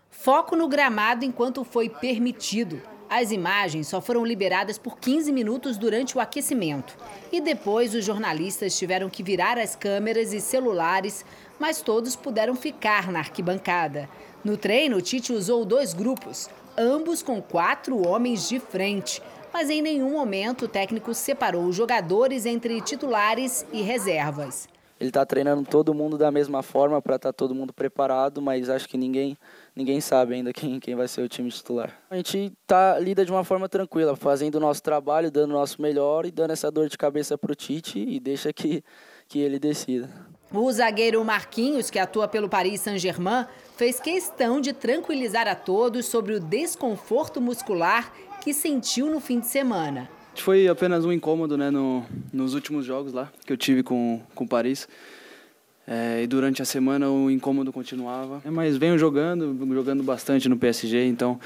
Foco no gramado enquanto foi permitido. As imagens só foram liberadas por 15 minutos durante o aquecimento. E depois os jornalistas tiveram que virar as câmeras e celulares, mas todos puderam ficar na arquibancada. No treino, Tite usou dois grupos, ambos com quatro homens de frente. Mas em nenhum momento o técnico separou os jogadores entre titulares e reservas. Ele está treinando todo mundo da mesma forma para estar tá todo mundo preparado, mas acho que ninguém ninguém sabe ainda quem, quem vai ser o time titular. A gente tá, lida de uma forma tranquila, fazendo o nosso trabalho, dando o nosso melhor e dando essa dor de cabeça para o Tite e deixa que, que ele decida. O zagueiro Marquinhos, que atua pelo Paris Saint-Germain, fez questão de tranquilizar a todos sobre o desconforto muscular que sentiu no fim de semana. Foi apenas um incômodo né, no, nos últimos jogos lá que eu tive com, com o Paris. É, e durante a semana o incômodo continuava. É, mas venho jogando, jogando bastante no PSG, então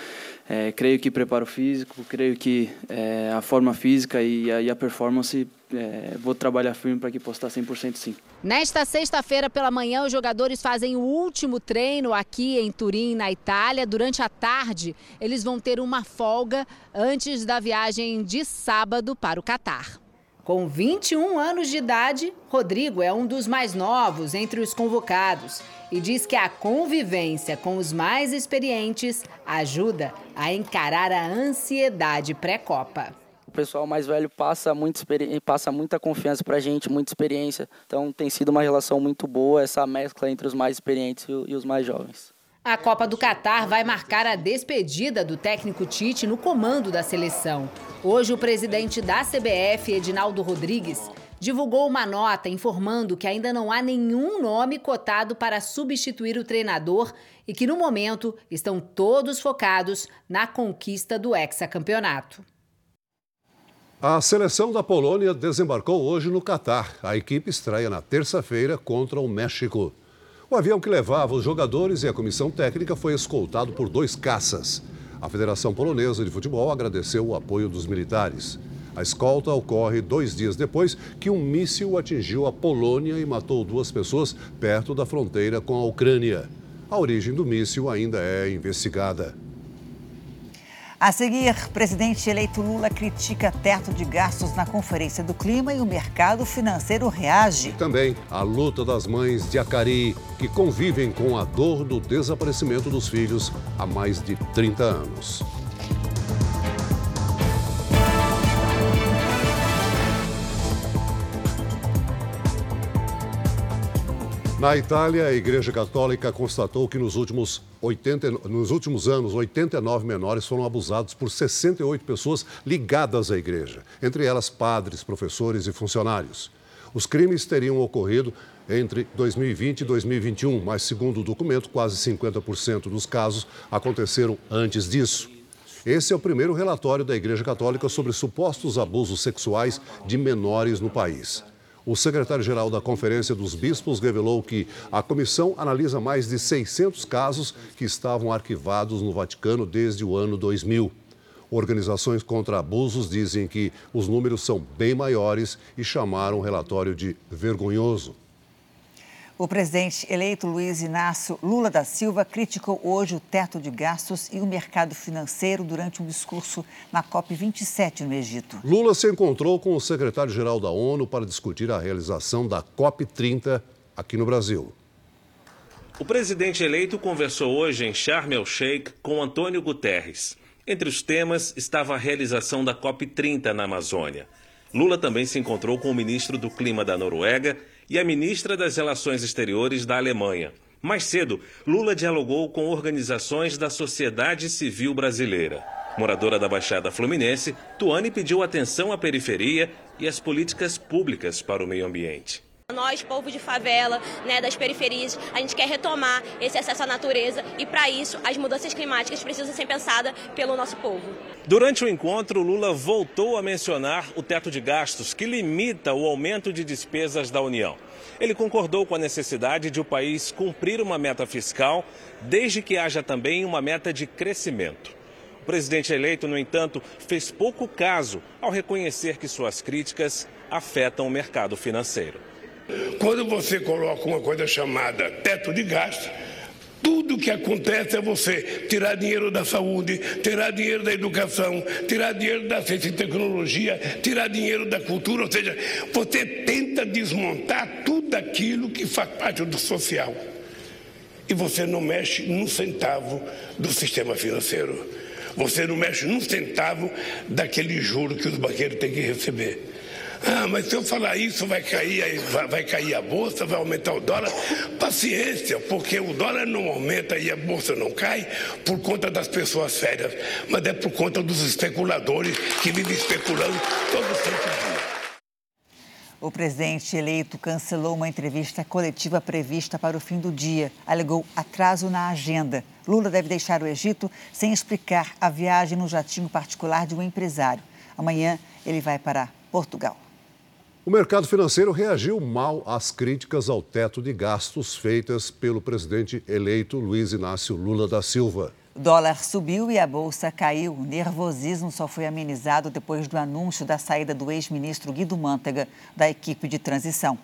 é, creio que preparo físico, creio que é, a forma física e a, e a performance é, vou trabalhar firme para que possa estar 100% sim. Nesta sexta-feira pela manhã, os jogadores fazem o último treino aqui em Turim, na Itália. Durante a tarde, eles vão ter uma folga antes da viagem de sábado para o Catar. Com 21 anos de idade, Rodrigo é um dos mais novos entre os convocados e diz que a convivência com os mais experientes ajuda a encarar a ansiedade pré-copa. O pessoal mais velho passa, muito, passa muita confiança para a gente, muita experiência. Então tem sido uma relação muito boa essa mescla entre os mais experientes e os mais jovens. A Copa do Catar vai marcar a despedida do técnico Tite no comando da seleção. Hoje, o presidente da CBF, Edinaldo Rodrigues, divulgou uma nota informando que ainda não há nenhum nome cotado para substituir o treinador e que, no momento, estão todos focados na conquista do hexacampeonato. A seleção da Polônia desembarcou hoje no Catar. A equipe estreia na terça-feira contra o México. O avião que levava os jogadores e a comissão técnica foi escoltado por dois caças. A Federação Polonesa de Futebol agradeceu o apoio dos militares. A escolta ocorre dois dias depois que um míssil atingiu a Polônia e matou duas pessoas perto da fronteira com a Ucrânia. A origem do míssil ainda é investigada. A seguir, presidente eleito Lula critica teto de gastos na Conferência do Clima e o mercado financeiro reage. Também a luta das mães de Acari, que convivem com a dor do desaparecimento dos filhos há mais de 30 anos. Na Itália, a Igreja Católica constatou que nos últimos, 80, nos últimos anos, 89 menores foram abusados por 68 pessoas ligadas à igreja, entre elas padres, professores e funcionários. Os crimes teriam ocorrido entre 2020 e 2021, mas, segundo o documento, quase 50% dos casos aconteceram antes disso. Esse é o primeiro relatório da Igreja Católica sobre supostos abusos sexuais de menores no país. O secretário-geral da Conferência dos Bispos revelou que a comissão analisa mais de 600 casos que estavam arquivados no Vaticano desde o ano 2000. Organizações contra abusos dizem que os números são bem maiores e chamaram o relatório de vergonhoso. O presidente eleito Luiz Inácio Lula da Silva criticou hoje o teto de gastos e o mercado financeiro durante um discurso na COP27 no Egito. Lula se encontrou com o secretário-geral da ONU para discutir a realização da COP30 aqui no Brasil. O presidente eleito conversou hoje em Sharm el-Sheikh com Antônio Guterres. Entre os temas estava a realização da COP30 na Amazônia. Lula também se encontrou com o ministro do Clima da Noruega e a ministra das Relações Exteriores da Alemanha. Mais cedo, Lula dialogou com organizações da sociedade civil brasileira. Moradora da Baixada Fluminense, Tuane pediu atenção à periferia e às políticas públicas para o meio ambiente. Nós, povo de favela, né, das periferias, a gente quer retomar esse acesso à natureza e, para isso, as mudanças climáticas precisam ser pensadas pelo nosso povo. Durante o encontro, Lula voltou a mencionar o teto de gastos, que limita o aumento de despesas da União. Ele concordou com a necessidade de o país cumprir uma meta fiscal, desde que haja também uma meta de crescimento. O presidente eleito, no entanto, fez pouco caso ao reconhecer que suas críticas afetam o mercado financeiro. Quando você coloca uma coisa chamada teto de gasto, tudo que acontece é você tirar dinheiro da saúde, tirar dinheiro da educação, tirar dinheiro da ciência e tecnologia, tirar dinheiro da cultura, ou seja, você tenta desmontar tudo aquilo que faz parte do social. E você não mexe num centavo do sistema financeiro. Você não mexe num centavo daquele juro que os banqueiros têm que receber. Ah, mas se eu falar isso, vai cair, vai, cair a bolsa, vai aumentar o dólar. Paciência, porque o dólar não aumenta e a bolsa não cai por conta das pessoas sérias, mas é por conta dos especuladores que vivem especulando todo santo dia. O presidente eleito cancelou uma entrevista coletiva prevista para o fim do dia. Alegou atraso na agenda. Lula deve deixar o Egito sem explicar a viagem no jatinho particular de um empresário. Amanhã ele vai para Portugal. O mercado financeiro reagiu mal às críticas ao teto de gastos feitas pelo presidente eleito Luiz Inácio Lula da Silva. O dólar subiu e a bolsa caiu. O nervosismo só foi amenizado depois do anúncio da saída do ex-ministro Guido Mantega da equipe de transição.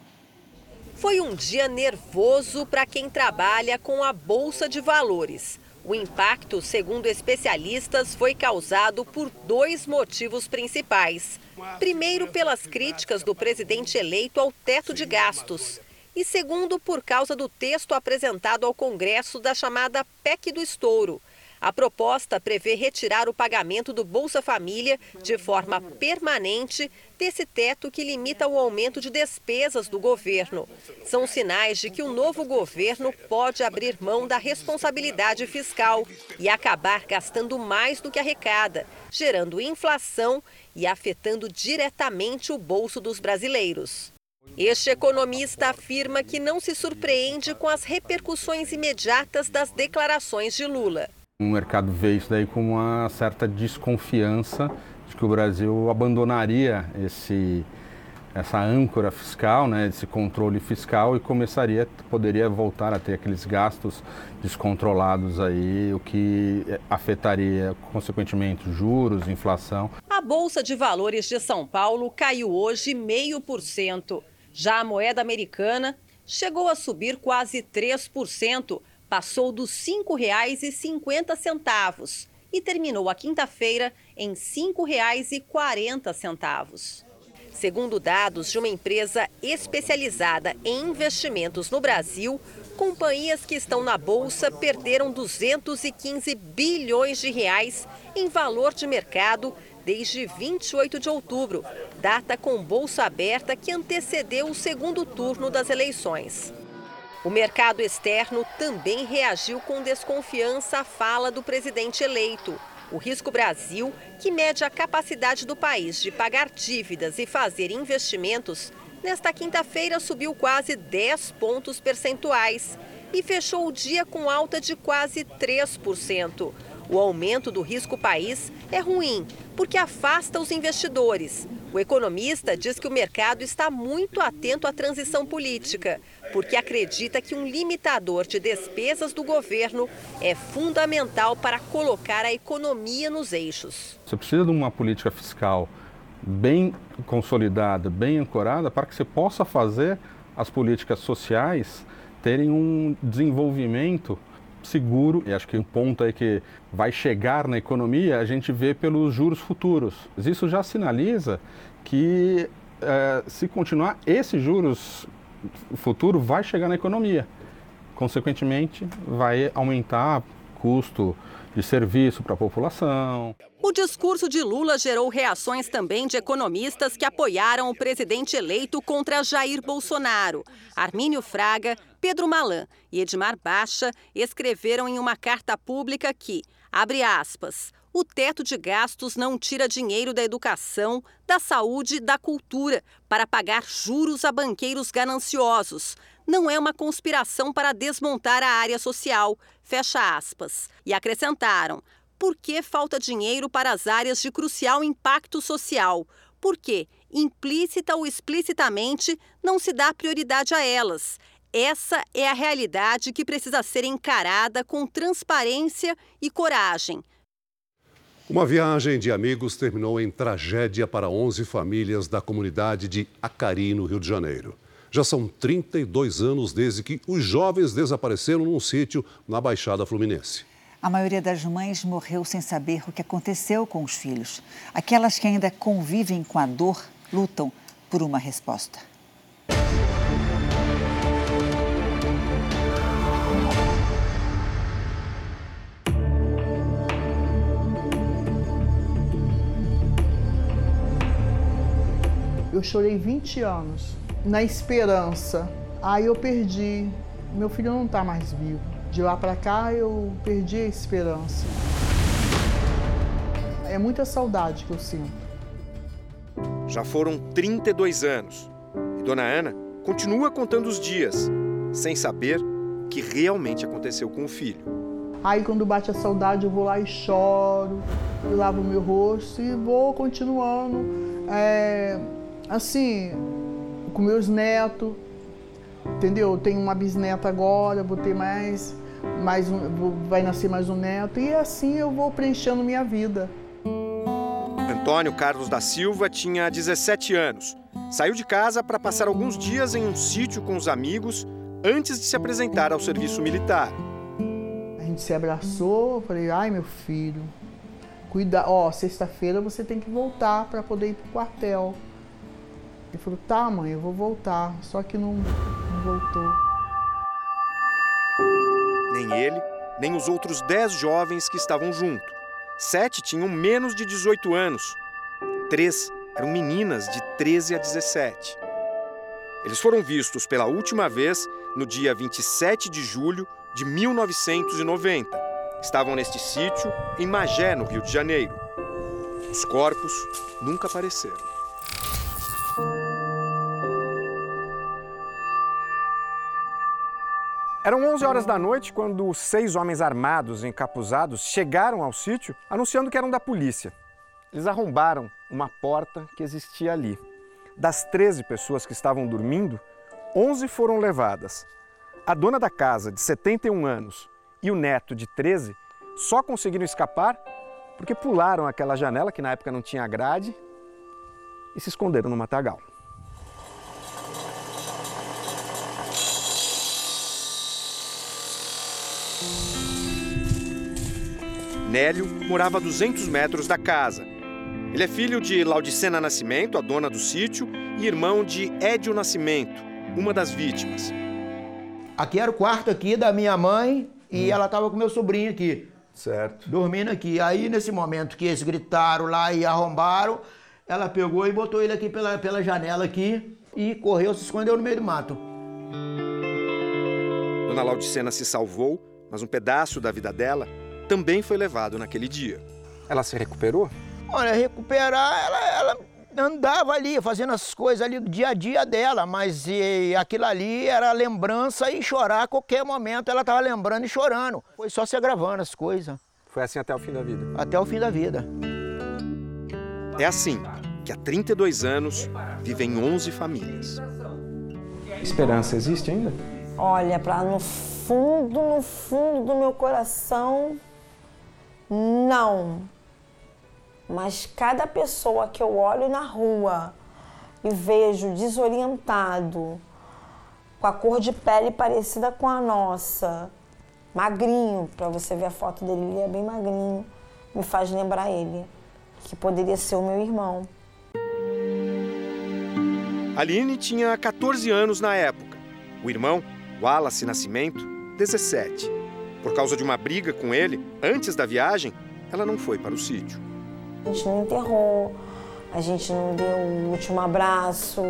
Foi um dia nervoso para quem trabalha com a Bolsa de Valores. O impacto, segundo especialistas, foi causado por dois motivos principais. Primeiro, pelas críticas do presidente eleito ao teto de gastos. E segundo, por causa do texto apresentado ao Congresso da chamada PEC do Estouro. A proposta prevê retirar o pagamento do Bolsa Família de forma permanente desse teto que limita o aumento de despesas do governo. São sinais de que o novo governo pode abrir mão da responsabilidade fiscal e acabar gastando mais do que arrecada, gerando inflação e afetando diretamente o bolso dos brasileiros. Este economista afirma que não se surpreende com as repercussões imediatas das declarações de Lula. O mercado vê isso daí com uma certa desconfiança de que o Brasil abandonaria esse, essa âncora fiscal, né, esse controle fiscal e começaria, poderia voltar a ter aqueles gastos descontrolados aí, o que afetaria consequentemente juros, inflação. A Bolsa de Valores de São Paulo caiu hoje meio por cento. Já a moeda americana chegou a subir quase 3%, passou dos R$ 5,50 e terminou a quinta-feira em R$ 5,40. Segundo dados de uma empresa especializada em investimentos no Brasil, companhias que estão na bolsa perderam 215 bilhões de reais em valor de mercado desde 28 de outubro, data com bolsa aberta que antecedeu o segundo turno das eleições. O mercado externo também reagiu com desconfiança à fala do presidente eleito. O Risco Brasil, que mede a capacidade do país de pagar dívidas e fazer investimentos, nesta quinta-feira subiu quase 10 pontos percentuais e fechou o dia com alta de quase 3%. O aumento do risco país é ruim, porque afasta os investidores. O economista diz que o mercado está muito atento à transição política, porque acredita que um limitador de despesas do governo é fundamental para colocar a economia nos eixos. Você precisa de uma política fiscal bem consolidada, bem ancorada, para que você possa fazer as políticas sociais terem um desenvolvimento seguro. E acho que um ponto aí que vai chegar na economia a gente vê pelos juros futuros. Isso já sinaliza que é, se continuar esses juros futuro vai chegar na economia. Consequentemente, vai aumentar custo de serviço para a população. O discurso de Lula gerou reações também de economistas que apoiaram o presidente eleito contra Jair Bolsonaro. Armínio Fraga, Pedro Malan e Edmar Baixa escreveram em uma carta pública que, abre aspas, O teto de gastos não tira dinheiro da educação, da saúde, da cultura para pagar juros a banqueiros gananciosos. Não é uma conspiração para desmontar a área social. Fecha aspas. E acrescentaram: por que falta dinheiro para as áreas de crucial impacto social? Porque, implícita ou explicitamente, não se dá prioridade a elas. Essa é a realidade que precisa ser encarada com transparência e coragem. Uma viagem de amigos terminou em tragédia para 11 famílias da comunidade de Acari, no Rio de Janeiro. Já são 32 anos desde que os jovens desapareceram num sítio na Baixada Fluminense. A maioria das mães morreu sem saber o que aconteceu com os filhos. Aquelas que ainda convivem com a dor lutam por uma resposta. Eu chorei 20 anos na esperança. Aí eu perdi. Meu filho não está mais vivo. De lá para cá eu perdi a esperança. É muita saudade que eu sinto. Já foram 32 anos e Dona Ana continua contando os dias, sem saber o que realmente aconteceu com o filho. Aí quando bate a saudade eu vou lá e choro, eu lavo meu rosto e vou continuando. É, assim, com meus netos, entendeu? Eu tenho uma bisneta agora, vou ter mais, mais um, vai nascer mais um neto e assim eu vou preenchendo minha vida. Antônio Carlos da Silva tinha 17 anos. Saiu de casa para passar alguns dias em um sítio com os amigos antes de se apresentar ao serviço militar. A gente se abraçou, falei: "Ai, meu filho, cuida, ó, sexta-feira você tem que voltar para poder ir pro quartel". Ele falou: "Tá, mãe, eu vou voltar". Só que não, não voltou. Nem ele, nem os outros 10 jovens que estavam junto. Sete tinham menos de 18 anos. Três eram meninas de 13 a 17. Eles foram vistos pela última vez no dia 27 de julho de 1990. Estavam neste sítio, em Magé, no Rio de Janeiro. Os corpos nunca apareceram. Eram 11 horas da noite quando seis homens armados, encapuzados, chegaram ao sítio anunciando que eram da polícia. Eles arrombaram uma porta que existia ali. Das 13 pessoas que estavam dormindo, 11 foram levadas. A dona da casa, de 71 anos, e o neto, de 13, só conseguiram escapar porque pularam aquela janela, que na época não tinha grade, e se esconderam no matagal. Nélio morava a 200 metros da casa. Ele é filho de Laudicena Nascimento, a dona do sítio, e irmão de Édio Nascimento, uma das vítimas. Aqui era o quarto aqui da minha mãe e ela estava com meu sobrinho aqui. Certo. Dormindo aqui. Aí, nesse momento que eles gritaram lá e arrombaram, ela pegou e botou ele aqui pela, pela janela aqui e correu, se escondeu no meio do mato. Dona Laudicena se salvou, mas um pedaço da vida dela também foi levado naquele dia. Ela se recuperou? Olha, recuperar, ela, ela andava ali, fazendo as coisas ali do dia a dia dela, mas e, aquilo ali era lembrança e chorar a qualquer momento ela estava lembrando e chorando. Foi só se agravando as coisas. Foi assim até o fim da vida? Até o fim da vida. É assim que há 32 anos vivem 11 famílias. Esperança existe ainda? Olha, para no fundo, no fundo do meu coração, não. Mas cada pessoa que eu olho na rua e vejo desorientado, com a cor de pele parecida com a nossa, magrinho, para você ver a foto dele, ele é bem magrinho, me faz lembrar ele, que poderia ser o meu irmão. Aline tinha 14 anos na época. O irmão, Wallace Nascimento, 17. Por causa de uma briga com ele, antes da viagem, ela não foi para o sítio. A gente não enterrou, a gente não deu o último abraço.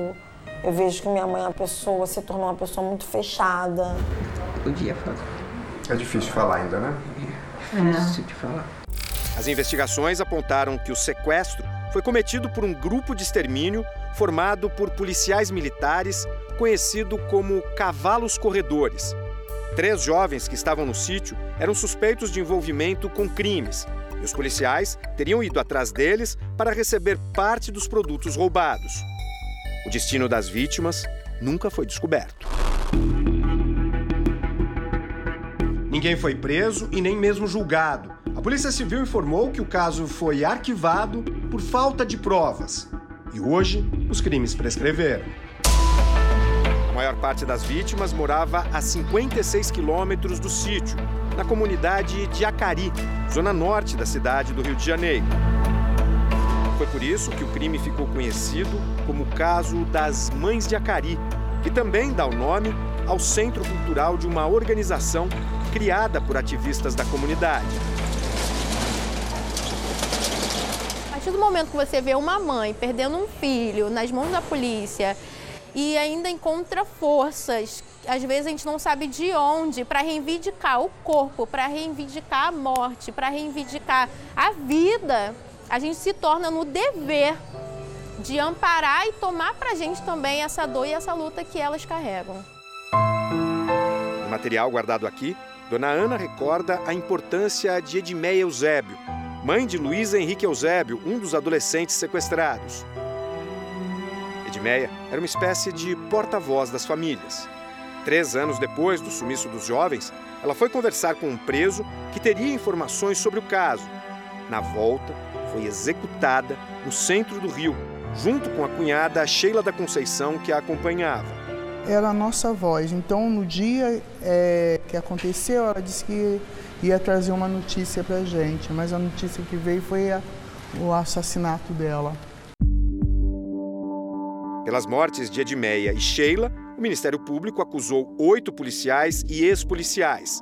Eu vejo que minha mãe é uma pessoa, se tornou uma pessoa muito fechada. Podia falar. É difícil falar ainda, né? É difícil de falar. As investigações apontaram que o sequestro foi cometido por um grupo de extermínio formado por policiais militares conhecido como Cavalos Corredores. Três jovens que estavam no sítio eram suspeitos de envolvimento com crimes e os policiais teriam ido atrás deles para receber parte dos produtos roubados. O destino das vítimas nunca foi descoberto. Ninguém foi preso e nem mesmo julgado. A Polícia Civil informou que o caso foi arquivado por falta de provas. E hoje, os crimes prescreveram. Maior parte das vítimas morava a 56 quilômetros do sítio, na comunidade de Acari, zona norte da cidade do Rio de Janeiro. Foi por isso que o crime ficou conhecido como o caso das Mães de Acari, que também dá o nome ao Centro Cultural de uma organização criada por ativistas da comunidade. A partir do momento que você vê uma mãe perdendo um filho nas mãos da polícia e ainda encontra forças, às vezes a gente não sabe de onde, para reivindicar o corpo, para reivindicar a morte, para reivindicar a vida, a gente se torna no dever de amparar e tomar para a gente também essa dor e essa luta que elas carregam. No material guardado aqui, Dona Ana recorda a importância de Edmeia Eusébio, mãe de Luiz Henrique Eusébio, um dos adolescentes sequestrados. Era uma espécie de porta-voz das famílias. Três anos depois do sumiço dos jovens, ela foi conversar com um preso que teria informações sobre o caso. Na volta, foi executada no centro do Rio, junto com a cunhada Sheila da Conceição, que a acompanhava era a nossa voz. Então, no dia é, que aconteceu, ela disse que ia trazer uma notícia para gente, mas a notícia que veio foi a, o assassinato dela. Pelas mortes de Edmeia e Sheila, o Ministério Público acusou oito policiais e ex-policiais.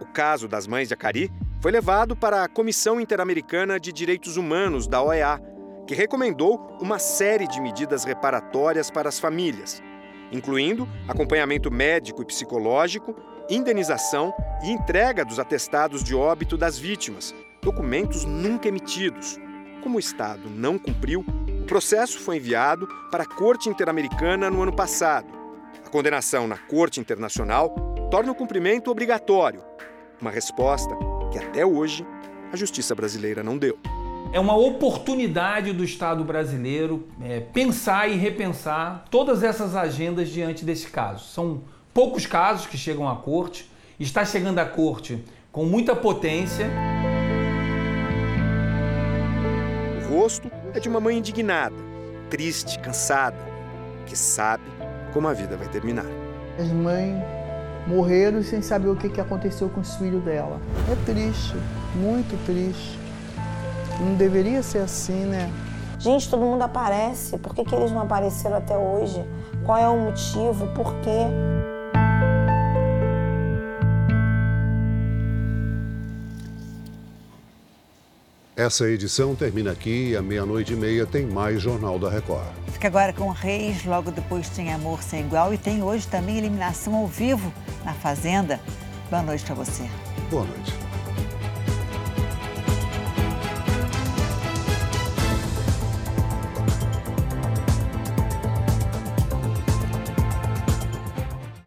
O caso das mães de Acari foi levado para a Comissão Interamericana de Direitos Humanos, da OEA, que recomendou uma série de medidas reparatórias para as famílias incluindo acompanhamento médico e psicológico, indenização e entrega dos atestados de óbito das vítimas, documentos nunca emitidos. Como o Estado não cumpriu, o processo foi enviado para a Corte Interamericana no ano passado. A condenação na Corte Internacional torna o cumprimento obrigatório, uma resposta que até hoje a justiça brasileira não deu é uma oportunidade do Estado brasileiro é, pensar e repensar todas essas agendas diante desse caso. São poucos casos que chegam à corte, está chegando à corte com muita potência. O rosto é de uma mãe indignada, triste, cansada, que sabe como a vida vai terminar. As mães morreram sem saber o que aconteceu com os filhos dela. É triste, muito triste. Não deveria ser assim, né? Gente, todo mundo aparece. Por que, que eles não apareceram até hoje? Qual é o motivo? Por quê? Essa edição termina aqui e à meia-noite e meia tem mais Jornal da Record. Fica agora com Reis, logo depois tem Amor Sem Igual e tem hoje também eliminação ao vivo na Fazenda. Boa noite para você. Boa noite.